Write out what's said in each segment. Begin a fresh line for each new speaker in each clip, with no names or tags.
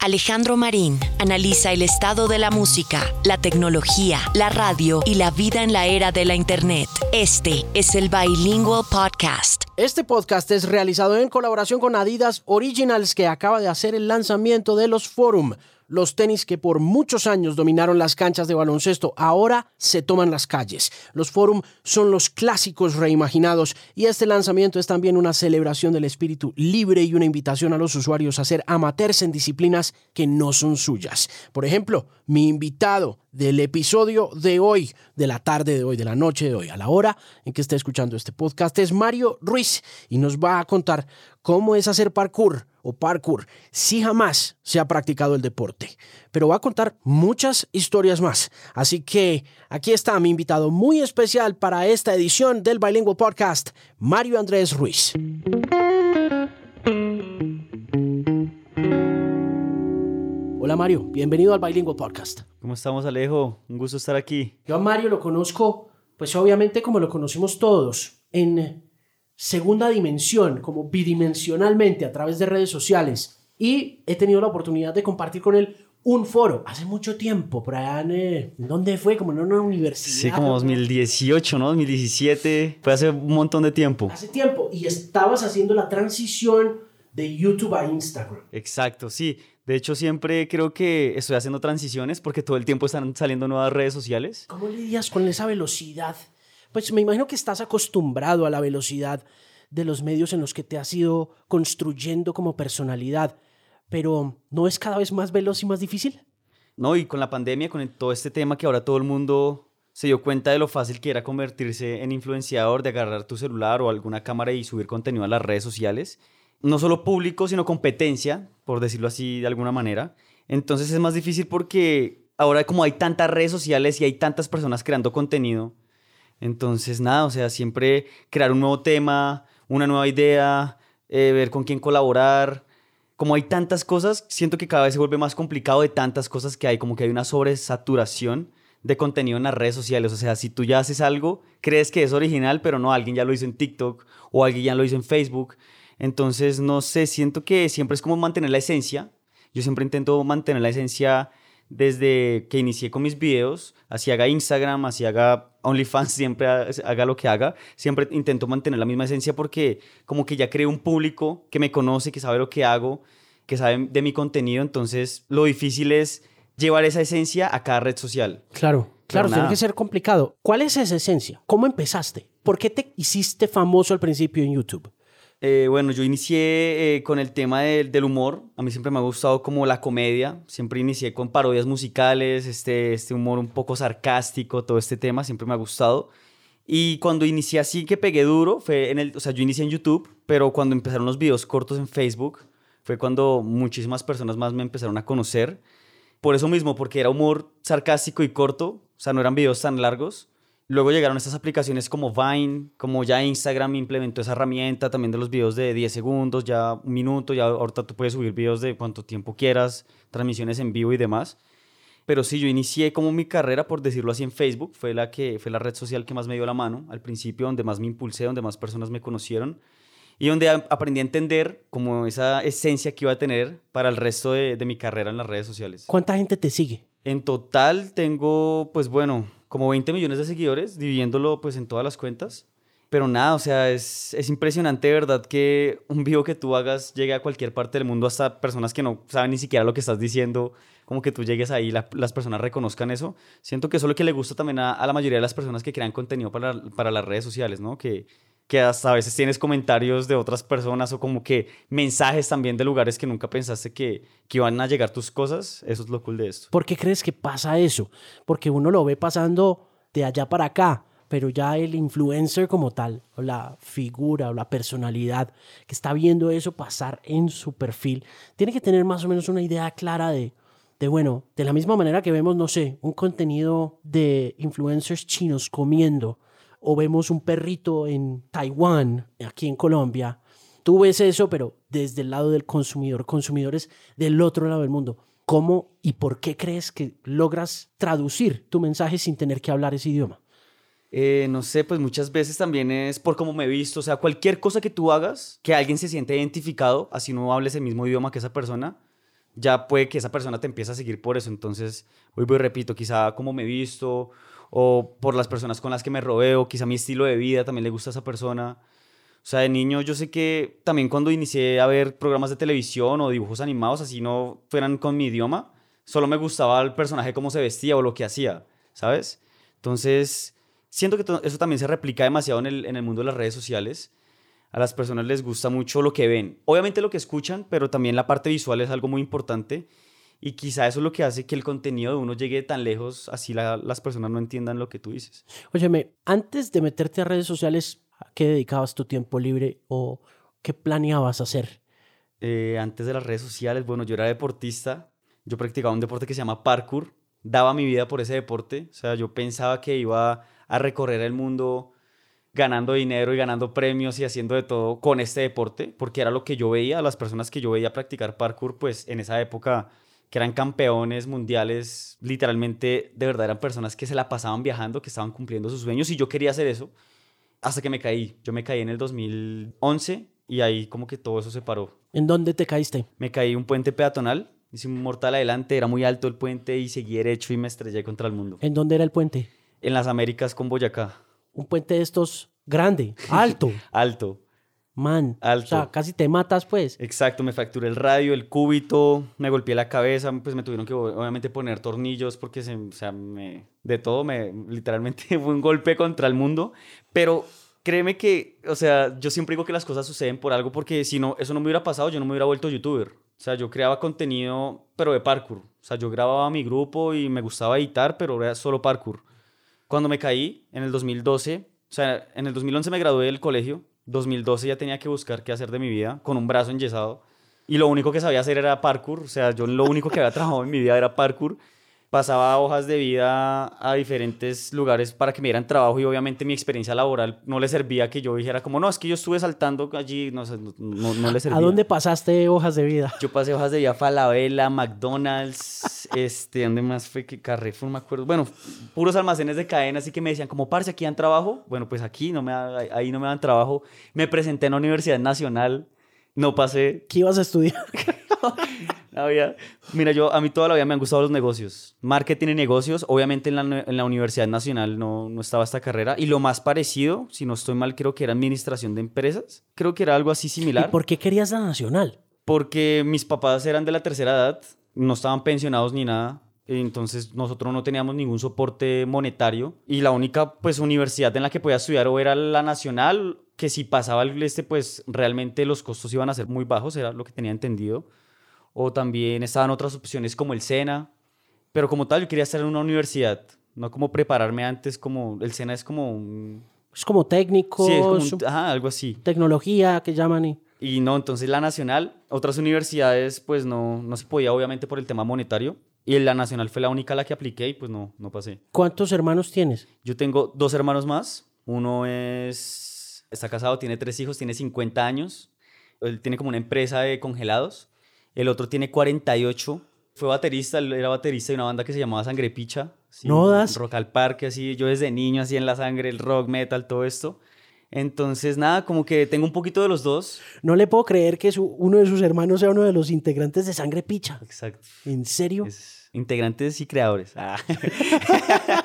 Alejandro Marín analiza el estado de la música, la tecnología, la radio y la vida en la era de la Internet. Este es el Bilingual Podcast.
Este podcast es realizado en colaboración con Adidas Originals que acaba de hacer el lanzamiento de los Forum los tenis que por muchos años dominaron las canchas de baloncesto ahora se toman las calles. Los Forum son los clásicos reimaginados y este lanzamiento es también una celebración del espíritu libre y una invitación a los usuarios a ser amateurs en disciplinas que no son suyas. Por ejemplo, mi invitado del episodio de hoy, de la tarde de hoy, de la noche de hoy, a la hora en que esté escuchando este podcast, es Mario Ruiz y nos va a contar cómo es hacer parkour o parkour si jamás se ha practicado el deporte. Pero va a contar muchas historias más. Así que aquí está mi invitado muy especial para esta edición del Bilingual Podcast, Mario Andrés Ruiz. Hola Mario, bienvenido al Bilingual Podcast.
¿Cómo estamos Alejo? Un gusto estar aquí.
Yo a Mario lo conozco, pues obviamente como lo conocimos todos, en segunda dimensión, como bidimensionalmente a través de redes sociales. Y he tenido la oportunidad de compartir con él un foro hace mucho tiempo, por allá en, eh, ¿dónde fue? Como en una universidad.
Sí, como 2018, ¿no? 2017, fue hace un montón de tiempo.
Hace tiempo, y estabas haciendo la transición de YouTube a Instagram.
Exacto, sí. De hecho, siempre creo que estoy haciendo transiciones porque todo el tiempo están saliendo nuevas redes sociales.
¿Cómo lidias con esa velocidad? Pues me imagino que estás acostumbrado a la velocidad de los medios en los que te has ido construyendo como personalidad, pero ¿no es cada vez más veloz y más difícil?
No, y con la pandemia, con todo este tema que ahora todo el mundo se dio cuenta de lo fácil que era convertirse en influenciador, de agarrar tu celular o alguna cámara y subir contenido a las redes sociales. No solo público, sino competencia, por decirlo así de alguna manera. Entonces es más difícil porque ahora como hay tantas redes sociales y hay tantas personas creando contenido, entonces, nada, o sea, siempre crear un nuevo tema, una nueva idea, eh, ver con quién colaborar. Como hay tantas cosas, siento que cada vez se vuelve más complicado de tantas cosas que hay, como que hay una sobresaturación de contenido en las redes sociales. O sea, si tú ya haces algo, crees que es original, pero no, alguien ya lo hizo en TikTok o alguien ya lo hizo en Facebook. Entonces, no sé, siento que siempre es como mantener la esencia. Yo siempre intento mantener la esencia desde que inicié con mis videos, así haga Instagram, así haga OnlyFans, siempre haga lo que haga, siempre intento mantener la misma esencia porque como que ya creo un público que me conoce, que sabe lo que hago, que sabe de mi contenido, entonces lo difícil es llevar esa esencia a cada red social.
Claro, claro, tiene que ser complicado. ¿Cuál es esa esencia? ¿Cómo empezaste? ¿Por qué te hiciste famoso al principio en YouTube?
Eh, bueno, yo inicié eh, con el tema del humor. A mí siempre me ha gustado como la comedia. Siempre inicié con parodias musicales, este, este humor un poco sarcástico, todo este tema siempre me ha gustado. Y cuando inicié así que pegué duro, fue en el, o sea, yo inicié en YouTube, pero cuando empezaron los videos cortos en Facebook, fue cuando muchísimas personas más me empezaron a conocer. Por eso mismo, porque era humor sarcástico y corto, o sea, no eran videos tan largos. Luego llegaron estas aplicaciones como Vine, como ya Instagram implementó esa herramienta también de los videos de 10 segundos, ya un minuto, ya ahorita tú puedes subir videos de cuánto tiempo quieras, transmisiones en vivo y demás. Pero sí, yo inicié como mi carrera, por decirlo así, en Facebook, fue la, que, fue la red social que más me dio la mano al principio, donde más me impulsé, donde más personas me conocieron y donde aprendí a entender como esa esencia que iba a tener para el resto de, de mi carrera en las redes sociales.
¿Cuánta gente te sigue?
En total tengo, pues bueno, como 20 millones de seguidores, dividiéndolo pues en todas las cuentas. Pero nada, o sea, es, es impresionante, ¿verdad? Que un video que tú hagas llegue a cualquier parte del mundo, hasta personas que no saben ni siquiera lo que estás diciendo, como que tú llegues ahí, y las personas reconozcan eso. Siento que eso es lo que le gusta también a, a la mayoría de las personas que crean contenido para, para las redes sociales, ¿no? Que, que hasta a veces tienes comentarios de otras personas o como que mensajes también de lugares que nunca pensaste que, que iban a llegar tus cosas. Eso es lo cool de esto.
¿Por qué crees que pasa eso? Porque uno lo ve pasando de allá para acá, pero ya el influencer como tal, o la figura o la personalidad que está viendo eso pasar en su perfil, tiene que tener más o menos una idea clara de, de bueno, de la misma manera que vemos, no sé, un contenido de influencers chinos comiendo o vemos un perrito en Taiwán, aquí en Colombia, tú ves eso, pero desde el lado del consumidor, consumidores del otro lado del mundo. ¿Cómo y por qué crees que logras traducir tu mensaje sin tener que hablar ese idioma?
Eh, no sé, pues muchas veces también es por cómo me he visto, o sea, cualquier cosa que tú hagas, que alguien se siente identificado, así no hables el mismo idioma que esa persona, ya puede que esa persona te empiece a seguir por eso. Entonces, hoy voy repito, quizá como me he visto o por las personas con las que me rodeo, quizá mi estilo de vida también le gusta a esa persona. O sea, de niño yo sé que también cuando inicié a ver programas de televisión o dibujos animados, así no fueran con mi idioma, solo me gustaba el personaje cómo se vestía o lo que hacía, ¿sabes? Entonces, siento que eso también se replica demasiado en el, en el mundo de las redes sociales. A las personas les gusta mucho lo que ven. Obviamente lo que escuchan, pero también la parte visual es algo muy importante. Y quizá eso es lo que hace que el contenido de uno llegue tan lejos, así las personas no entiendan lo que tú dices.
Óyeme, antes de meterte a redes sociales, ¿a qué dedicabas tu tiempo libre o qué planeabas hacer?
Eh, antes de las redes sociales, bueno, yo era deportista. Yo practicaba un deporte que se llama parkour. Daba mi vida por ese deporte. O sea, yo pensaba que iba a recorrer el mundo ganando dinero y ganando premios y haciendo de todo con este deporte, porque era lo que yo veía, las personas que yo veía practicar parkour, pues en esa época que eran campeones mundiales, literalmente de verdad eran personas que se la pasaban viajando, que estaban cumpliendo sus sueños y yo quería hacer eso hasta que me caí. Yo me caí en el 2011 y ahí como que todo eso se paró.
¿En dónde te caíste?
Me caí en un puente peatonal, hice un mortal adelante, era muy alto el puente y seguí derecho y me estrellé contra el mundo.
¿En dónde era el puente?
En las Américas con Boyacá.
Un puente de estos grande, alto.
alto.
Man, o sea, casi te matas, pues.
Exacto, me fracturé el radio, el cúbito, me golpeé la cabeza, pues me tuvieron que obviamente poner tornillos porque se, o sea, me, de todo, me, literalmente fue un golpe contra el mundo, pero créeme que, o sea, yo siempre digo que las cosas suceden por algo porque si no, eso no me hubiera pasado, yo no me hubiera vuelto youtuber. O sea, yo creaba contenido, pero de parkour. O sea, yo grababa mi grupo y me gustaba editar, pero era solo parkour. Cuando me caí en el 2012, o sea, en el 2011 me gradué del colegio, 2012 ya tenía que buscar qué hacer de mi vida con un brazo enyesado. Y lo único que sabía hacer era parkour, o sea, yo lo único que había trabajado en mi vida era parkour pasaba hojas de vida a diferentes lugares para que me dieran trabajo y obviamente mi experiencia laboral no le servía que yo dijera como, no, es que yo estuve saltando allí, no, no, no le servía.
¿A dónde pasaste hojas de vida?
Yo pasé hojas de vida a Falabella, McDonald's, este, ¿dónde más fue? que Carrefour, me acuerdo. Bueno, puros almacenes de cadena, así que me decían como, parce, aquí dan trabajo. Bueno, pues aquí no me, ahí no me dan trabajo. Me presenté en la Universidad Nacional, no pasé.
¿Qué ibas a estudiar?
mira, yo a mí toda la vida me han gustado los negocios. Marketing y negocios. Obviamente en la, en la Universidad Nacional no, no, estaba esta carrera. Y lo más parecido, si no estoy mal, creo que era administración de empresas. Creo que era algo así similar.
¿Y por qué querías la Nacional?
Porque mis papás eran de la tercera edad, no estaban pensionados ni nada. Entonces nosotros no teníamos ningún soporte monetario y la única pues universidad en la que podía estudiar o era la nacional, que si pasaba el este pues realmente los costos iban a ser muy bajos, era lo que tenía entendido o también estaban otras opciones como el SENA, pero como tal yo quería estar en una universidad, no como prepararme antes como el SENA es como un...
Es como técnico.
Sí, algo así.
Tecnología que llaman y...
Y no, entonces la nacional, otras universidades pues no, no se podía obviamente por el tema monetario. Y la nacional fue la única a la que apliqué y pues no, no pasé.
¿Cuántos hermanos tienes?
Yo tengo dos hermanos más. Uno es, está casado, tiene tres hijos, tiene 50 años. Él tiene como una empresa de congelados el otro tiene 48. Fue baterista, era baterista de una banda que se llamaba Sangre Picha.
no das.
Rock al parque, así. Yo desde niño, así en la sangre, el rock, metal, todo esto. Entonces, nada, como que tengo un poquito de los dos.
No le puedo creer que uno de sus hermanos sea uno de los integrantes de Sangre Picha.
Exacto.
¿En serio?
integrantes y creadores. Ah.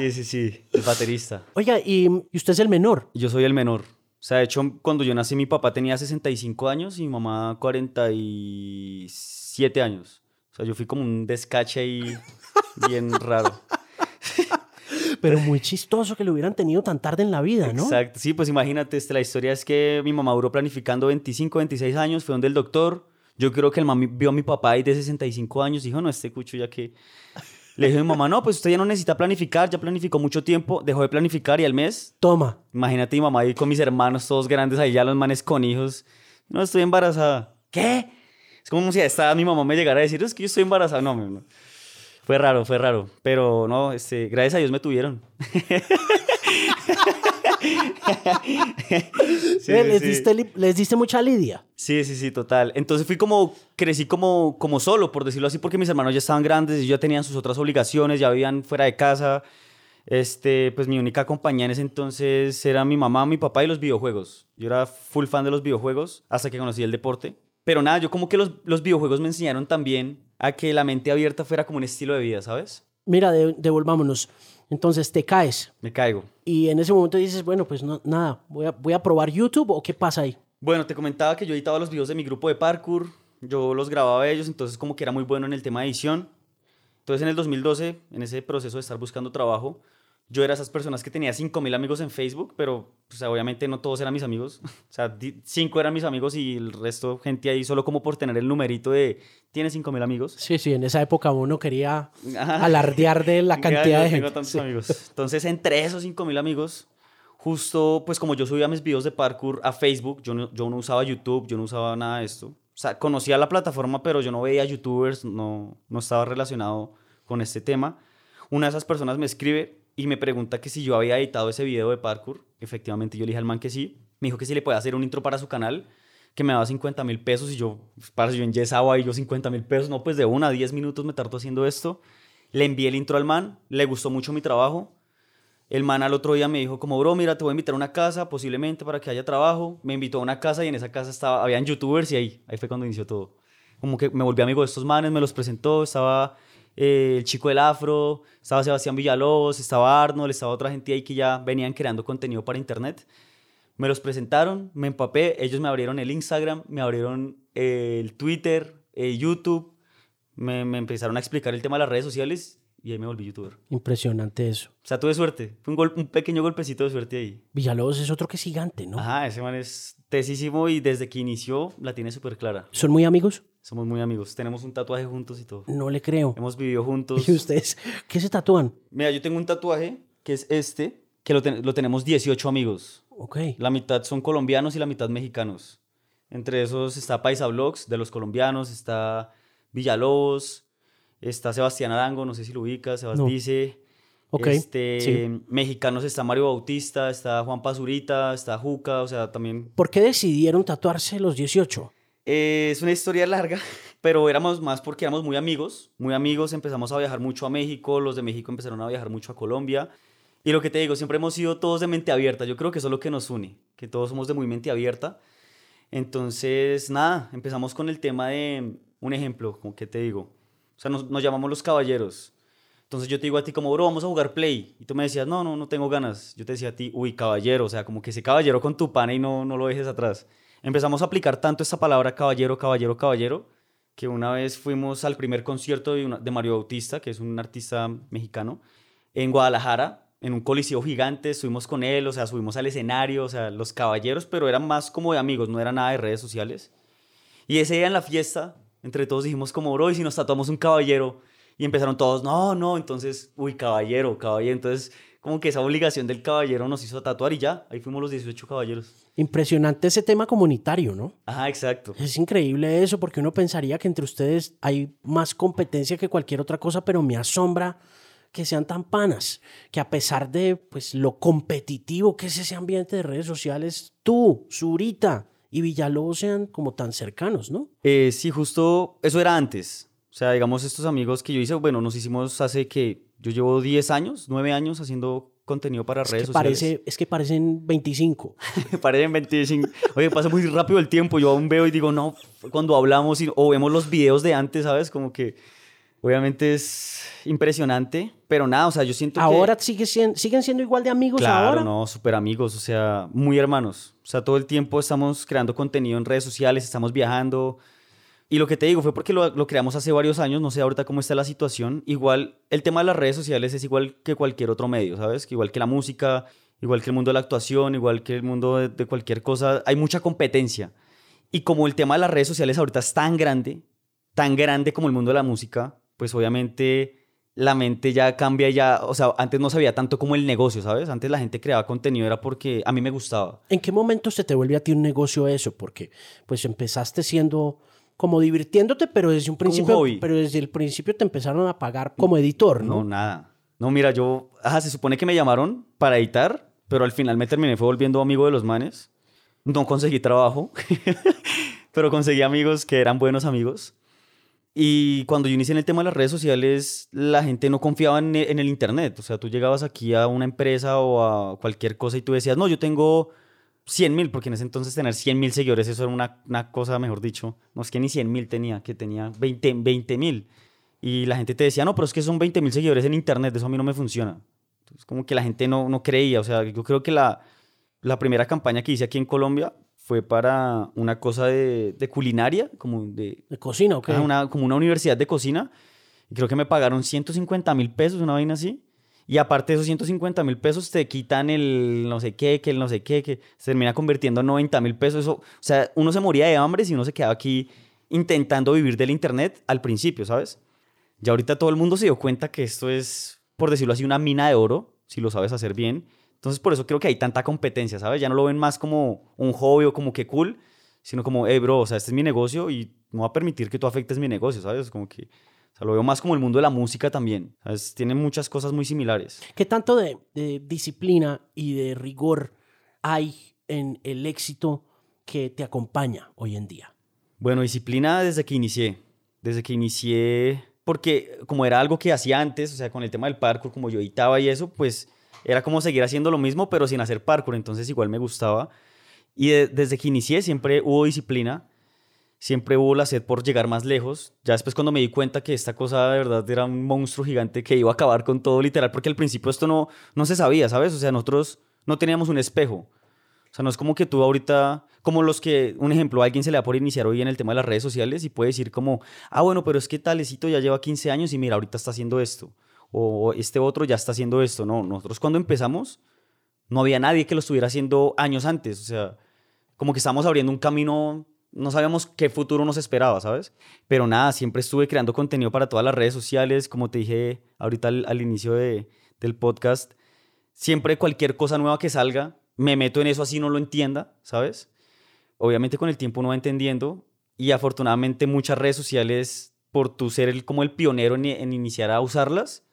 sí, sí, sí, el baterista.
Oiga, ¿y, ¿y usted es el menor?
Yo soy el menor. O sea, de hecho, cuando yo nací, mi papá tenía 65 años y mi mamá 47 años. O sea, yo fui como un descache ahí bien raro.
Pero muy chistoso que lo hubieran tenido tan tarde en la vida, ¿no?
Exacto. Sí, pues imagínate, este, la historia es que mi mamá duró planificando 25, 26 años, fue donde el doctor. Yo creo que el mami vio a mi papá ahí de 65 años y dijo, no, este cucho ya que le dije a mi mamá, no, pues usted ya no necesita planificar, ya planificó mucho tiempo, dejó de planificar y al mes...
Toma.
Imagínate mi mamá ahí con mis hermanos todos grandes, ahí ya los manes con hijos. No, estoy embarazada.
¿Qué?
Es como si esta mi mamá me llegara a decir, es que yo estoy embarazada. No, no. Fue raro, fue raro. Pero no, este, gracias a Dios me tuvieron.
les, diste, mucha lidia.
Sí, sí, sí, total. Entonces fui como, crecí como, como solo, por decirlo así, porque mis hermanos ya estaban grandes y ya tenían sus otras obligaciones, ya vivían fuera de casa. Este, pues mi única compañía en ese entonces era mi mamá, mi papá y los videojuegos. Yo era full fan de los videojuegos hasta que conocí el deporte. Pero nada, yo como que los, los videojuegos me enseñaron también a que la mente abierta fuera como un estilo de vida, ¿sabes?
Mira, de- devolvámonos. Entonces te caes
Me caigo.
y en ese momento dices, bueno, pues no, nada, voy a, voy a probar YouTube o qué pasa ahí.
Bueno, te comentaba que yo editaba los videos de mi grupo de parkour, yo los grababa ellos, entonces como que era muy bueno en el tema de edición. Entonces en el 2012, en ese proceso de estar buscando trabajo, yo era esas personas que tenía 5.000 amigos en Facebook, pero obviamente no todos eran mis amigos. O sea, 5 eran mis amigos y el resto gente ahí solo como por tener el numerito de, ¿tienes 5.000 amigos?
Sí, sí, en esa época uno quería
Ajá.
alardear de la
Ya,
cantidad
yo
de
tengo
gente.
tantos
Sí.
amigos. Entonces, entre esos 5000 amigos, justo pues como yo subía mis videos de parkour a Facebook, yo no, yo no usaba YouTube, yo no usaba nada de esto. O sea, conocía la plataforma, pero yo no veía youtubers, no, no estaba relacionado con este tema. Una de esas personas me escribe y me pregunta que si yo había editado ese video de parkour. Efectivamente, yo le dije al man que sí. Me dijo que si le podía hacer un intro para su canal, que me daba 50 mil pesos y yo, para yo enyesaba y yo 50 mil pesos, no, pues de una a 10 minutos me tardó haciendo esto. Le envié el intro al man, le gustó mucho mi trabajo. El man al otro día me dijo como, bro, mira, te voy a invitar a una casa, posiblemente para que haya trabajo. Me invitó a una casa y en esa casa estaba, habían youtubers y ahí, ahí fue cuando inició todo. Como que me volví amigo de estos manes, me los presentó, estaba eh, el chico del afro, estaba Sebastián Villalobos, estaba Arnold, estaba otra gente ahí que ya venían creando contenido para internet. Me los presentaron, me empapé, ellos me abrieron el Instagram, me abrieron eh, el Twitter, eh, YouTube, me, me empezaron a explicar el tema de las redes sociales y ahí me volví youtuber.
Impresionante eso.
O sea, tuve suerte. Fue un, gol- un pequeño golpecito de suerte ahí.
Villalobos es otro que es gigante, ¿no?
Ajá, ese man es tesísimo y desde que inició la tiene súper clara.
¿Son muy amigos?
Somos muy amigos. Tenemos un tatuaje juntos y todo.
No le creo.
Hemos vivido juntos.
¿Y ustedes qué se tatúan?
Mira, yo tengo un tatuaje que es este, que lo, ten- lo tenemos 18 amigos.
Ok.
La mitad son colombianos y la mitad mexicanos. Entre esos está Paisa Vlogs de los colombianos, está Villalobos, está Sebastián Arango, no sé si lo ubicas, Sebas
No.
dice.
Ok,
Este,
sí.
Mexicanos está Mario Bautista, está Juan Pazurita, está Juca, o sea, también
¿Por qué decidieron tatuarse los 18?
Eh, es una historia larga, pero éramos más porque éramos muy amigos, muy amigos, empezamos a viajar mucho a México, los de México empezaron a viajar mucho a Colombia. Y lo que te digo, siempre hemos sido todos de mente abierta, yo creo que eso es lo que nos une, que todos somos de muy mente abierta. Entonces, nada, empezamos con el tema de, un ejemplo, como que te digo, o sea, nos, llamamos los caballeros. Entonces yo te digo a ti como, bro, vamos a jugar play. Y tú me decías, no, no, no tengo ganas. Yo te decía a ti, uy, caballero, o sea, como que ese caballero con tu pana y no, no lo dejes atrás. Empezamos a aplicar tanto esta palabra caballero, caballero, caballero, que una vez fuimos al primer concierto de, una- de Mario Bautista, que es un artista mexicano, en Guadalajara, en un coliseo gigante, estuvimos con él, o sea, subimos al escenario, o sea, los caballeros, pero eran más como de amigos, no era nada de redes sociales. Y ese día en la fiesta, entre todos dijimos como, bro, y si nos tatuamos un caballero, y empezaron todos, no, no, entonces, uy, caballero, caballero, entonces, como que esa obligación del caballero nos hizo tatuar y ya, ahí fuimos los 18 caballeros.
Impresionante ese tema comunitario, ¿no?
Ajá, exacto.
Es increíble eso porque uno pensaría que entre ustedes hay más competencia que cualquier otra cosa, pero me asombra que sean tan panas, que a pesar de pues lo competitivo que es ese ambiente de redes sociales, tú, Zurita y Villalobos sean como tan cercanos, ¿no?
Eh, sí, justo eso era antes. O sea, digamos, estos amigos que yo hice, bueno, nos hicimos hace que yo llevo 10 años, 9 años haciendo contenido para
Es
redes
que,
sociales.
parece, es que parecen 25.
Me parecen 25. Oye, pasa muy rápido el tiempo. Yo aún veo y digo, no, cuando hablamos y- o vemos los videos de antes, ¿sabes? Como que obviamente es impresionante, pero nada, o sea, yo siento que...
Ahora sigue sien- siguen siendo igual de amigos
Claro,
ahora.
no, súper amigos, o sea, muy hermanos. O sea, todo el tiempo estamos creando contenido en redes sociales, estamos viajando. Y lo que te digo fue porque lo, lo creamos hace varios años, no sé ahorita cómo está la situación. Igual, el tema de las redes sociales es igual que cualquier otro medio, ¿sabes? Que igual que la música, igual que el mundo de la actuación, igual que el mundo de, de cualquier cosa, hay mucha competencia. Y como el tema de las redes sociales ahorita es tan grande, tan grande como el mundo de la música, pues obviamente la mente ya cambia ya, o sea, antes no sabía tanto como el negocio, ¿sabes? Antes la gente creaba contenido era porque a mí me gustaba.
¿En qué momento se te vuelve a ti un negocio eso? Porque pues empezaste siendo como divirtiéndote, pero desde un
Como un
principio,
hobby.
pero desde el principio te empezaron a pagar como editor,
No,
¿no?
nada. No, mira, yo, ajá, se supone que me llamaron para editar, pero al final me terminé fue volviendo amigo de los manes. No conseguí trabajo, pero conseguí amigos que eran buenos amigos. Y cuando yo inicié en el tema de las redes sociales, la gente no confiaba en, el Internet. O sea, tú llegabas aquí a una empresa o a cualquier cosa y tú decías, no, yo tengo 100 mil, porque en ese entonces tener 100 mil seguidores, eso era una, una, cosa, mejor dicho, no es que ni 100 mil tenía, que tenía 20 mil. Y la gente te decía, no, pero es que son 20 mil seguidores en internet, eso a mí no me funciona. Entonces, como que la gente no, no creía, o sea, yo creo que la, la primera campaña que hice aquí en Colombia fue para una cosa de, de culinaria, como de...
¿De cocina o qué?
Una, como una universidad de cocina. Y creo que me pagaron 150 mil pesos, una vaina así. Y aparte de esos 150 mil pesos, te quitan el no sé qué, que el no sé qué, que se termina convirtiendo en 90 mil pesos. Eso, o sea, uno se moría de hambre si uno se quedaba aquí intentando vivir del Internet al principio, ¿sabes? Ya ahorita todo el mundo se dio cuenta que esto es, por decirlo así, una mina de oro, si lo sabes hacer bien. Entonces, por eso creo que hay tanta competencia, ¿sabes? Ya no lo ven más como un hobby o como que cool, sino como, hey, bro, o sea, este es mi negocio y no va a permitir que tú afectes mi negocio, ¿sabes? Como que lo veo más como el mundo de la música también. Tiene muchas cosas muy similares.
¿Qué tanto de, disciplina y de rigor hay en el éxito que te acompaña hoy en día?
Bueno, disciplina desde que inicié. Desde que inicié, porque como era algo que hacía antes, o sea, con el tema del parkour, como yo editaba y eso, pues era como seguir haciendo lo mismo, pero sin hacer parkour. Entonces igual me gustaba. Y desde que inicié siempre hubo disciplina siempre hubo la sed por llegar más lejos. Ya después cuando me di cuenta que esta cosa de verdad era un monstruo gigante que iba a acabar con todo literal, porque al principio esto no, no se sabía, ¿sabes? O sea, nosotros no teníamos un espejo. O sea, no es como que tú ahorita, como los que, un ejemplo, a alguien se le da por iniciar hoy en el tema de las redes sociales y puede decir como, ah, bueno, pero es que talecito ya lleva 15 años y mira, ahorita está haciendo esto. O este otro ya está haciendo esto. No, nosotros cuando empezamos no había nadie que lo estuviera haciendo años antes. O sea, como que estamos abriendo un camino no sabíamos qué futuro nos esperaba, ¿sabes? Pero nada, siempre estuve creando contenido para todas las redes sociales, como te dije ahorita al, inicio de, del podcast. Siempre cualquier cosa nueva que salga, me meto en eso así no lo entienda, ¿sabes? Obviamente con el tiempo uno va entendiendo y afortunadamente muchas redes sociales, por tu ser como el pionero en iniciar a usarlas,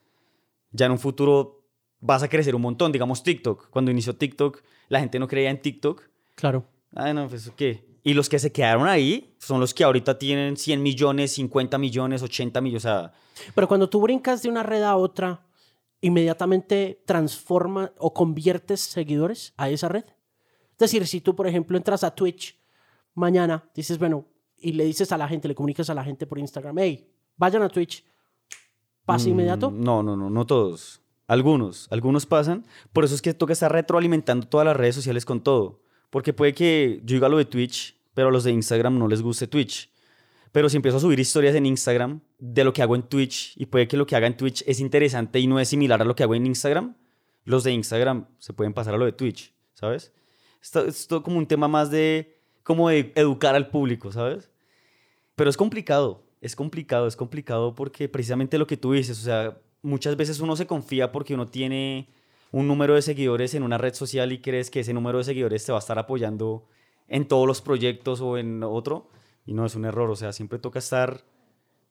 ya en un futuro vas a crecer un montón. Digamos TikTok. Cuando inició TikTok, la gente no creía en TikTok.
Claro.
Ay, no, pues ¿qué? Y los que se quedaron ahí son los que ahorita tienen 100 millones, 50 millones, 80 millones. O sea...
Pero cuando tú brincas de una red a otra, inmediatamente transforma o conviertes seguidores a esa red. Es decir, si tú, por ejemplo, entras a Twitch mañana, dices, bueno, y le dices a la gente, le comunicas a la gente por Instagram, hey, vayan a Twitch, ¿pasa mm, inmediato?
No, no, no, no todos. Algunos, algunos pasan. Por eso es que toca estar retroalimentando todas las redes sociales con todo. Porque puede que yo diga lo de Twitch pero a los de Instagram no les guste Twitch. Pero si empiezo a subir historias en Instagram de lo que hago en Twitch y puede que lo que haga en Twitch es interesante y no es similar a lo que hago en Instagram, los de Instagram se pueden pasar a lo de Twitch, ¿sabes? Esto es todo como un tema más de como de educar al público, ¿sabes? Pero es complicado, es complicado, es complicado porque precisamente lo que tú dices, o sea, muchas veces uno se confía porque uno tiene un número de seguidores en una red social y crees que ese número de seguidores te va a estar apoyando en todos los proyectos o en otro. Y no es un error, o sea, siempre toca estar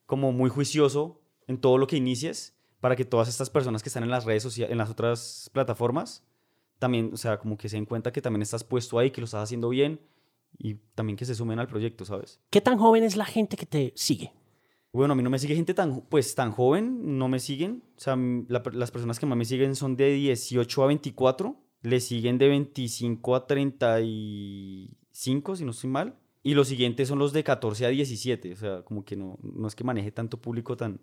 como muy juicioso en todo lo que inicies para que todas estas personas que están en las redes sociales, en las otras plataformas, también, o sea, como que se den cuenta que también estás puesto ahí, que lo estás haciendo bien y también que se sumen al proyecto, ¿sabes?
¿Qué tan joven es la gente que te sigue?
Bueno, a mí no me sigue gente tan, pues, tan joven, no me siguen. O sea, las personas que más me siguen son de 18 a 24, le siguen de 25 a 30 y 5, si no estoy mal. Y los siguientes son los de 14 a 17. O sea, como que no, no es que maneje tanto público tan,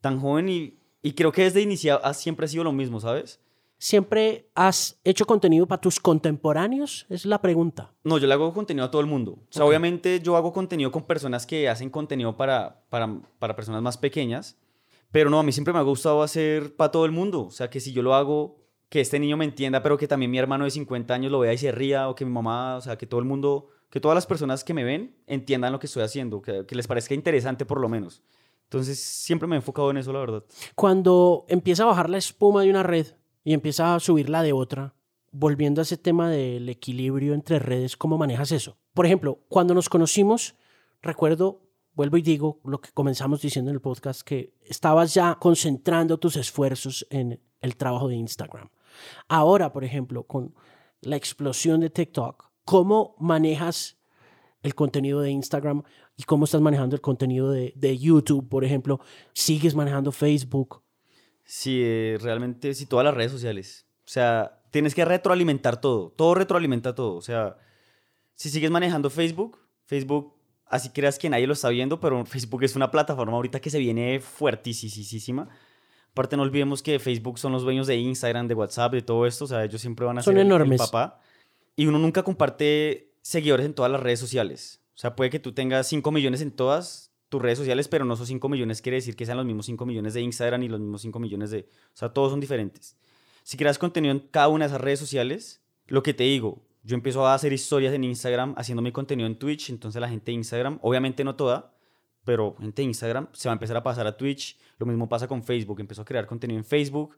tan joven. Y, y creo que desde iniciar siempre ha sido lo mismo, ¿sabes?
¿Siempre has hecho contenido para tus contemporáneos? Es la pregunta.
No, yo le hago contenido a todo el mundo. O sea, obviamente yo hago contenido con personas que hacen contenido para, para, para personas más pequeñas. Pero no, a mí siempre me ha gustado hacer para todo el mundo. O sea, que si yo lo hago que este niño me entienda, pero que también mi hermano de 50 años lo vea y se ría, o que mi mamá, o sea, que todo el mundo, que todas las personas que me ven entiendan lo que estoy haciendo, que, les parezca interesante por lo menos. Entonces, siempre me he enfocado en eso, la verdad.
Cuando empieza a bajar la espuma de una red y empieza a subir la de otra, volviendo a ese tema del equilibrio entre redes, ¿cómo manejas eso? Por ejemplo, cuando nos conocimos, recuerdo, vuelvo y digo lo que comenzamos diciendo en el podcast, que estabas ya concentrando tus esfuerzos en el trabajo de Instagram. Ahora, por ejemplo, con la explosión de TikTok, ¿cómo manejas el contenido de Instagram y cómo estás manejando el contenido de, YouTube, por ejemplo? ¿Sigues manejando Facebook?
Sí, eh, realmente sí, todas las redes sociales. O sea, tienes que retroalimentar todo. Todo retroalimenta todo. O sea, si sigues manejando Facebook, Facebook, así creas que nadie lo está viendo, pero Facebook es una plataforma ahorita que se viene fuertísima. Aparte, no olvidemos que Facebook son los dueños de Instagram, de WhatsApp, de todo esto. O sea, ellos siempre van a
Son
ser el
enormes.
papá. Y uno nunca comparte seguidores en todas las redes sociales. O sea, puede que tú tengas 5 millones en todas tus redes sociales, pero no esos 5 millones quiere decir que sean los mismos 5 millones de Instagram y los mismos 5 millones de... O sea, todos son diferentes. Si creas contenido en cada una de esas redes sociales, lo que te digo, yo empiezo a hacer historias en Instagram haciendo mi contenido en Twitch, entonces la gente de Instagram, obviamente no toda, pero gente de Instagram se va a empezar a pasar a Twitch. Lo mismo pasa con Facebook, empezó a crear contenido en Facebook.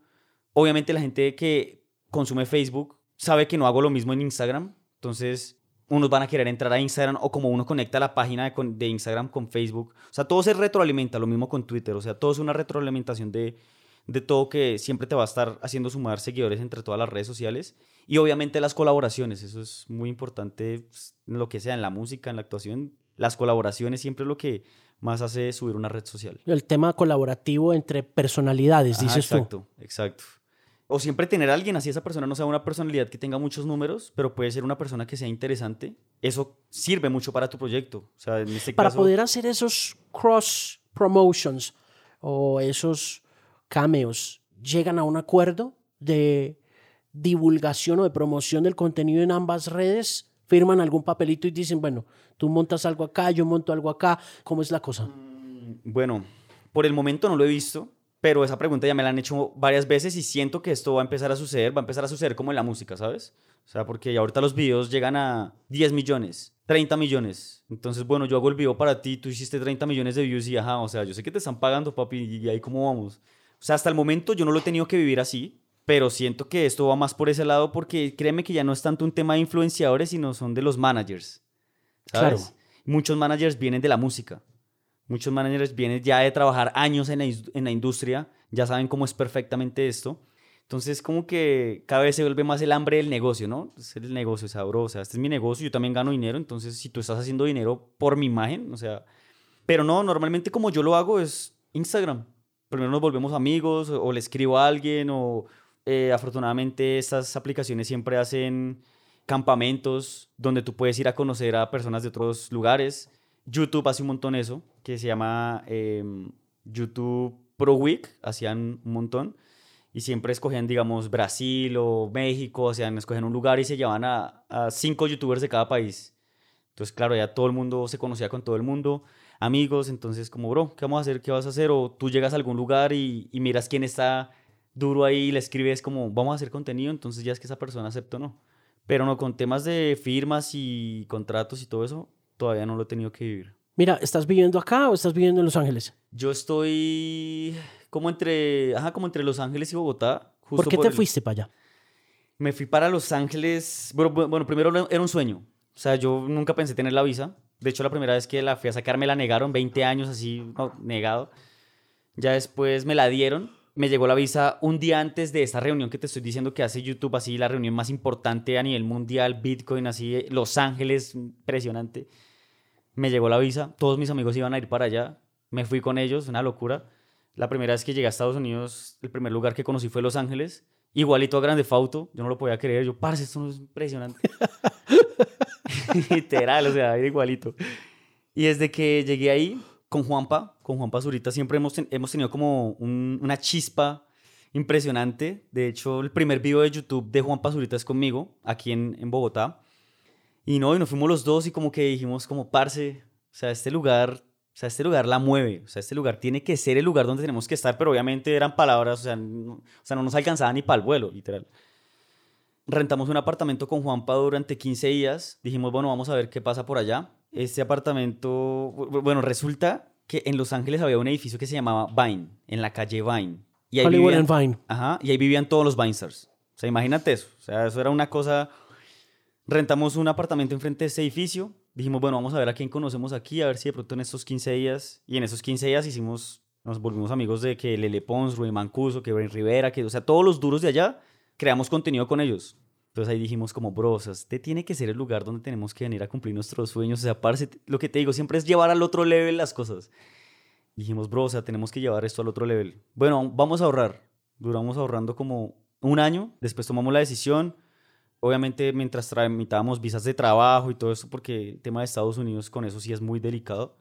Obviamente la gente que consume Facebook sabe que no hago lo mismo en Instagram, entonces unos van a querer entrar a Instagram o como uno conecta la página de, con- de Instagram con Facebook. O sea, todo se retroalimenta, lo mismo con Twitter, o sea, todo es una retroalimentación de, de todo que siempre te va a estar haciendo sumar seguidores entre todas las redes sociales. Y obviamente las colaboraciones, eso es muy importante pues, en lo que sea, en la música, en la actuación. Las colaboraciones siempre es lo que más hace subir una red social.
El tema colaborativo entre personalidades,
Ajá,
dices tú.
exacto, exacto. O siempre tener a alguien así, esa persona no sea una personalidad que tenga muchos números, pero puede ser una persona que sea interesante. Eso sirve mucho para tu proyecto. O sea, en este
Para
caso,
poder hacer esos cross promotions o esos cameos, llegan a un acuerdo de divulgación o de promoción del contenido en ambas redes, firman algún papelito y dicen, bueno, tú montas algo acá, yo monto algo acá, ¿cómo es la cosa?
Bueno, por el momento no lo he visto, pero esa pregunta ya me la han hecho varias veces y siento que esto va a empezar a suceder, va a empezar a suceder como en la música, ¿sabes? O sea, porque ya ahorita los videos llegan a 10 millones, 30 millones. Entonces, bueno, yo hago el video para ti, tú hiciste 30 millones de views y ajá, o sea, yo sé que te están pagando, papi, y ahí cómo vamos. O sea, hasta el momento yo no lo he tenido que vivir así, pero siento que esto va más por ese lado porque créeme que ya no es tanto un tema de influenciadores, sino son de los managers. ¿sabes?
Claro.
Muchos managers vienen de la música. Muchos managers vienen ya de trabajar años en la, en la industria, ya saben cómo es perfectamente esto. Entonces, como que cada vez se vuelve más el hambre del negocio, ¿no? Es el negocio, o sea, bro, o sea, este es mi negocio, yo también gano dinero, entonces si tú estás haciendo dinero por mi imagen, o sea, pero no, normalmente como yo lo hago es Instagram. Primero nos volvemos amigos o, o le escribo a alguien o eh, afortunadamente estas aplicaciones siempre hacen campamentos donde tú puedes ir a conocer a personas de otros lugares. YouTube hace un montón eso, que se llama em, YouTube Pro Week, hacían un montón. Y siempre escogían, digamos, Brasil o México, sea, escogían un lugar y se llevaban a, a cinco youtubers de cada país. Entonces, claro, ya todo el mundo se conocía con todo el mundo, amigos, entonces como, bro, ¿qué vamos a hacer? ¿Qué vas a hacer? O tú llegas a algún lugar y, y miras quién está duro ahí y le escribes como, vamos a hacer contenido, entonces ya es que esa persona acepta o no. Pero no, con temas de firmas y contratos y todo eso, todavía no lo he tenido que vivir.
Mira, ¿estás viviendo acá o estás viviendo en Los Ángeles?
Yo estoy como entre, ajá, como entre Los Ángeles y Bogotá. Justo
¿Por qué te
el-
fuiste para allá?
Me fui para Los Ángeles. Bueno, bu- bueno, primero era un sueño. O sea, yo nunca pensé tener la visa. De hecho, la primera vez que la fui a sacar me la negaron, 20 años así, no, negado. Ya después me la dieron. Me llegó la visa un día antes de esta reunión que te estoy diciendo que hace YouTube, así la reunión más importante a nivel mundial, Bitcoin, así, Los Ángeles, impresionante. Me llegó la visa, todos mis amigos iban a ir para allá. Me fui con ellos, una locura. La primera vez que llegué a Estados Unidos, el primer lugar que conocí fue Los Ángeles. Igualito a Grande Fauto, yo no lo podía creer. Yo, parce, esto no es impresionante. Literal, o sea, igualito. Y desde que llegué ahí, con Juanpa, con Juanpa Zurita, siempre hemos, ten- hemos tenido como un- una chispa impresionante. De hecho, el primer video de YouTube de Juanpa Zurita es conmigo, aquí en, en Bogotá. Y no, y nos fuimos los dos y como que dijimos como, parce, o sea, este lugar, o sea, este lugar la mueve, o sea, este lugar tiene que ser el lugar donde tenemos que estar, pero obviamente eran palabras, o sea, no, o sea, no nos alcanzaba ni para el vuelo, literal. Rentamos un apartamento con Juanpa durante 15 días, dijimos, bueno, vamos a ver qué pasa por allá. Este apartamento, bu- bueno, resulta que en Los Ángeles había un edificio que se llamaba Vine, en la calle Vine. Y ahí
Hollywood
vivían-
and Vine.
Ajá, y ahí vivían todos los Vinestars. O sea, imagínate eso. O sea, eso era una cosa. Rentamos un apartamento enfrente de este edificio. Dijimos, bueno, vamos a ver a quién conocemos aquí, a ver si de pronto en estos 15 días. Y en esos 15 días hicimos, nos volvimos amigos de que Lele Pons, Rui Mancuso, que Brian Rivera, que, o sea, todos los duros de allá, creamos contenido con ellos. Entonces ahí dijimos como, bro, o sea, este tiene que ser el lugar donde tenemos que venir a cumplir nuestros sueños. O sea, parce, lo que te digo siempre es llevar al otro level las cosas. Dijimos, bro, o sea, tenemos que llevar esto al otro level. Bueno, vamos a ahorrar. Duramos ahorrando como un año, después tomamos la decisión. Obviamente mientras tramitábamos visas de trabajo y todo eso, porque el tema de Estados Unidos con eso sí es muy delicado.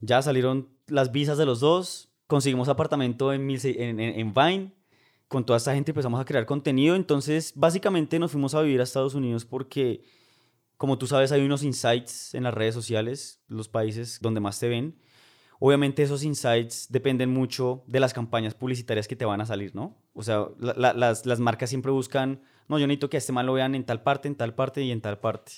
Ya salieron las visas de los dos, conseguimos apartamento en, en, en Vine, con toda esta gente empezamos a crear contenido, entonces básicamente nos fuimos a vivir a Estados Unidos porque, como tú sabes, hay unos insights en las redes sociales, los países donde más te ven. Obviamente esos insights dependen mucho de las campañas publicitarias que te van a salir, ¿no? O sea, las, las marcas siempre buscan, no, yo necesito que a este mal lo vean en tal parte, en tal parte y en tal parte.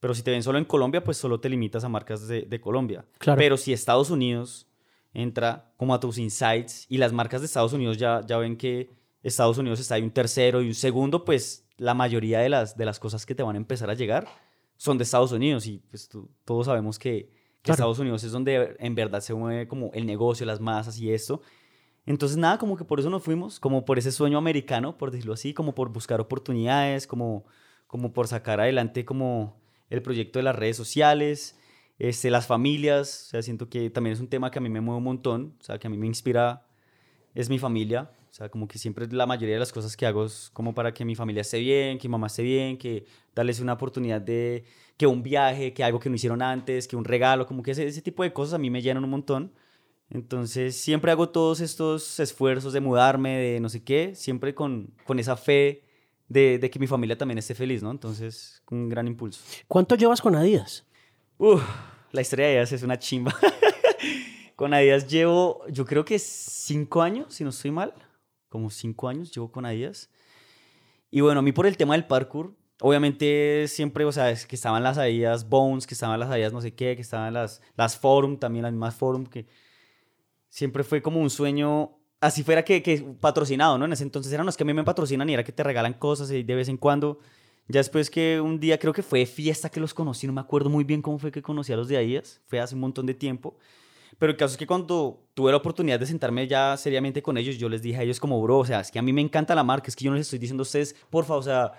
Pero si te ven solo en Colombia, pues solo te limitas a marcas de, de Colombia.
Claro.
Pero si Estados Unidos entra como a tus insights y las marcas de Estados Unidos ya, ya ven que Estados Unidos está ahí un tercero y un segundo, pues la mayoría de las, de las cosas que te van a empezar a llegar son de Estados Unidos y pues todos sabemos que, Estados Unidos es donde en verdad se mueve como el negocio, las masas y esto. Entonces nada, como que por eso nos fuimos, como por ese sueño americano, por decirlo así, como por buscar oportunidades, como, como por sacar adelante como el proyecto de las redes sociales, este, las familias, o sea, siento que también es un tema que a mí me mueve un montón, o sea, que a mí me inspira, es mi familia, o sea, como que siempre la mayoría de las cosas que hago es como para que mi familia esté bien, que mi mamá esté bien, que darles una oportunidad de que un viaje, que algo que no hicieron antes, que un regalo, como que ese, ese tipo de cosas a mí me llenan un montón. Entonces siempre hago todos estos esfuerzos de mudarme, de no sé qué, siempre con, con esa fe de, de, que mi familia también esté feliz, ¿no? Entonces, un gran impulso.
¿Cuánto llevas con Adidas?
Uf, la historia de Adidas es una chimba. con Adidas llevo, yo creo que cinco años, si no estoy mal como cinco años llevo con Adidas. Y bueno, a mí por el tema del parkour, obviamente siempre, o sea, es que estaban las Adidas Bones, que estaban las Adidas no sé qué, que estaban las, las Forum, también las mismas Forum, que siempre fue como un sueño, así fuera que, que patrocinado, ¿no? En ese entonces eran los que a mí me patrocinan y era que te regalan cosas y de vez en cuando. Ya después que un día creo que fue fiesta que los conocí, no me acuerdo muy bien cómo fue que conocí a los de Adidas, fue hace un montón de tiempo. Pero el caso es que cuando tuve la oportunidad de sentarme ya seriamente con ellos, yo les dije a ellos como, bro, o sea, es que a mí me encanta la marca, es que yo no les estoy diciendo a ustedes, porfa, o sea,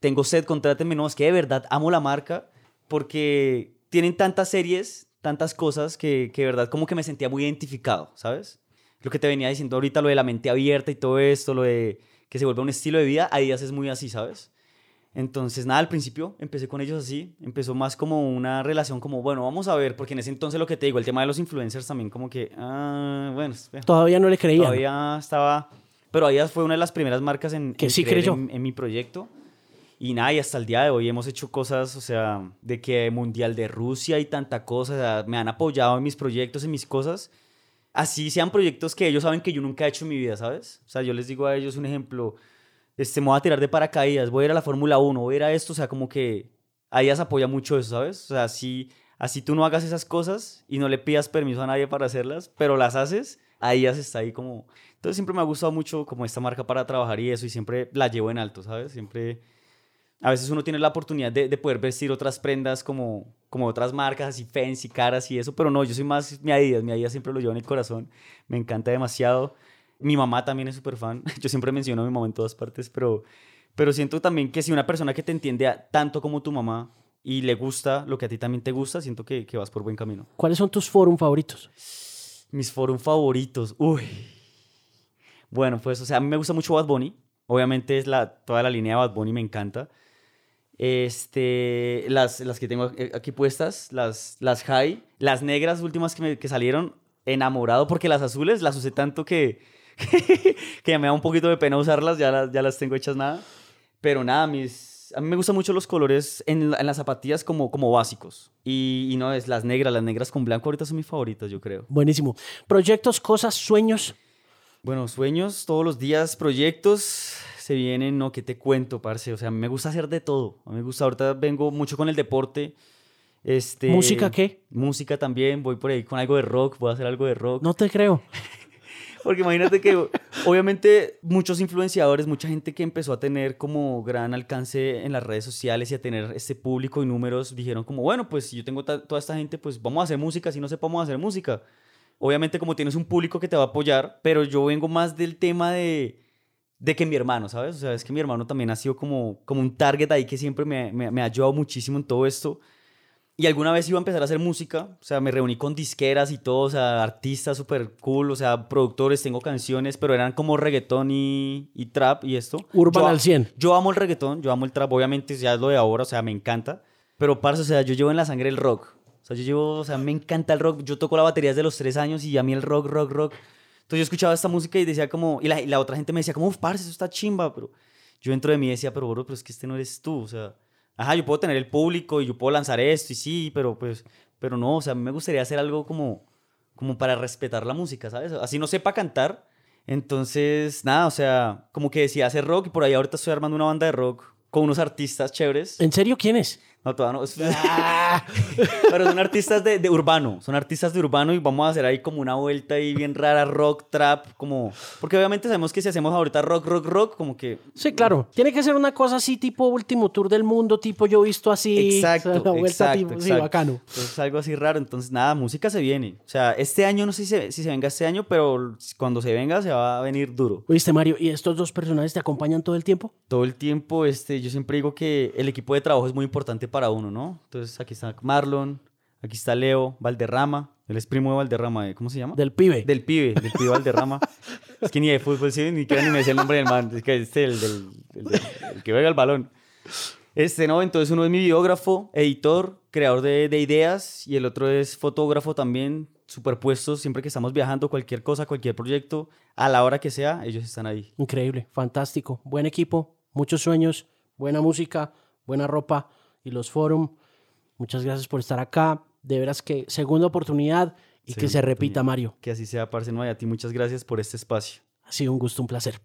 tengo sed, contrátenme, no, es que de verdad amo la marca porque tienen tantas series, tantas cosas que, que de verdad como que me sentía muy identificado, ¿sabes? Lo que te venía diciendo ahorita, lo de la mente abierta y todo esto, lo de que se vuelve un estilo de vida, a días es muy así, ¿sabes? Entonces, nada, al principio empecé con ellos así, empezó más como una relación como, bueno, vamos a ver, porque en ese entonces lo que te digo, el tema de los influencers también como que, ah, bueno.
Todavía no le creía.
Todavía estaba, pero ahí fue una de las primeras marcas en,
que sí creyó.
En, mi proyecto. Y nada, y hasta el día de hoy hemos hecho cosas, o sea, de que Mundial de Rusia y tanta cosa, o sea, me han apoyado en mis proyectos, en mis cosas. Así sean proyectos que ellos saben que yo nunca he hecho en mi vida, ¿sabes? O sea, yo les digo a ellos un ejemplo, este, me voy a tirar de paracaídas, voy a ir a la Fórmula 1, voy a ir a esto, o sea, como que ahí se apoya mucho eso, ¿sabes? O sea, si así tú no hagas esas cosas y no le pidas permiso a nadie para hacerlas, pero las haces, ya se está ahí como... Entonces siempre me ha gustado mucho como esta marca para trabajar y eso, y siempre la llevo en alto, ¿sabes? Siempre... A veces uno tiene la oportunidad de, de poder vestir otras prendas como, como otras marcas, así fancy, caras y eso, pero no, yo soy más mi Adidas, mi Adidas siempre lo llevo en el corazón, me encanta demasiado. Mi mamá también es súper fan. Yo siempre menciono a mi mamá en todas partes, pero, pero siento también que si una persona que te entiende tanto como tu mamá y le gusta lo que a ti también te gusta, siento que, que vas por buen camino.
¿Cuáles son tus forum favoritos?
Mis forum favoritos. Uy. Bueno, pues, o sea, a mí me gusta mucho Bad Bunny. Obviamente es la, toda la línea de Bad Bunny me encanta. Este, las, las que tengo aquí puestas, las, las high, las negras últimas que, me, que salieron, enamorado, porque las azules las usé tanto que, que me da un poquito de pena usarlas, ya las, ya las tengo hechas nada. Pero nada, mis, a mí me gustan mucho los colores en, en las zapatillas como, como básicos. Y, y, no, es las negras, las negras con blanco ahorita son mis favoritas, yo creo.
Buenísimo. ¿Proyectos, cosas, sueños?
Bueno, sueños todos los días, proyectos se vienen, no, ¿qué te cuento, parce? O sea, a mí me gusta hacer de todo. A mí me gusta, ahorita vengo mucho con el deporte. Este,
¿Música qué?
Música también, voy por ahí con algo de rock, voy a hacer algo de rock.
No te creo.
Porque imagínate que obviamente muchos influenciadores, mucha gente que empezó a tener como gran alcance en las redes sociales y a tener este público y números, dijeron como, bueno, pues si yo tengo toda esta gente, pues vamos a hacer música, si no sepamos hacer música. Obviamente como tienes un público que te va a apoyar, pero yo vengo más del tema de, de que mi hermano, ¿sabes? O sea, es que mi hermano también ha sido como, como un target ahí que siempre me, me, me ha ayudado muchísimo en todo esto. Y alguna vez iba a empezar a hacer música, o sea, me reuní con disqueras y todo, o sea, artistas súper cool, o sea, productores, tengo canciones, pero eran como reggaetón y, y trap y esto.
Urban
Yo-
al 100.
Yo amo el reggaetón, yo amo el trap, obviamente ya es lo de ahora, o sea, me encanta. Pero, parce, o sea, yo llevo en la sangre el rock. O sea, yo llevo, o sea, me encanta el rock. Yo toco la batería desde los tres años y a mí el rock, rock, rock. Entonces yo escuchaba esta música y decía como, y la, y la otra gente me decía como, "Uf, parce, eso está chimba, pero yo dentro de mí decía, pero bro, pero es que este no eres tú, o sea, ajá, yo puedo tener el público y yo puedo lanzar esto y sí, pero pues, pero no, o sea, a mí me gustaría hacer algo como, como para respetar la música, ¿sabes? Así no sepa cantar. Entonces, nada, o sea, como que decía hacer rock y por ahí ahorita estoy armando una banda de rock con unos artistas chéveres.
¿En serio quién es?
No, todavía no. es- Pero son artistas de, de urbano. Son artistas de urbano y vamos a hacer ahí como una vuelta ahí bien rara, rock, trap, como... Porque obviamente sabemos que si hacemos ahorita rock, rock, rock, como que...
Sí, claro. Tiene que ser una cosa así, tipo último tour del mundo, tipo yo he visto así.
Exacto,
o sea, la vuelta
exacto,
tipo, sí,
exacto.
bacano.
Entonces algo así raro. Entonces nada, música se viene. O sea, este año no sé si se, si se venga este año, pero cuando se venga se va a venir duro.
Oíste, Mario, ¿y estos dos personajes te acompañan todo el tiempo?
todo el tiempo, este, yo siempre digo que el equipo de trabajo es muy importante para uno, ¿no? Entonces aquí está Marlon, aquí está Leo, Valderrama, él es primo de Valderrama, ¿eh? ¿cómo se llama?
Del pibe.
Del pibe, del pibe Valderrama. es que ni de fútbol, sí, ni siquiera ni me sé el nombre del man, es que este, el, del, el, del- el que juega el balón. Este, ¿no? Entonces uno es mi biógrafo, editor, creador de, de ideas, y el otro es fotógrafo también, superpuestos, siempre que estamos viajando, cualquier cosa, cualquier proyecto, a la hora que sea, ellos están ahí.
Increíble, fantástico. Buen equipo, muchos sueños, buena música, buena ropa y los forum. Muchas gracias por estar acá. De veras que segunda oportunidad y que se repita. Mario.
Que así sea, parce, no, y a ti muchas gracias por este espacio.
Ha sido un gusto, un placer.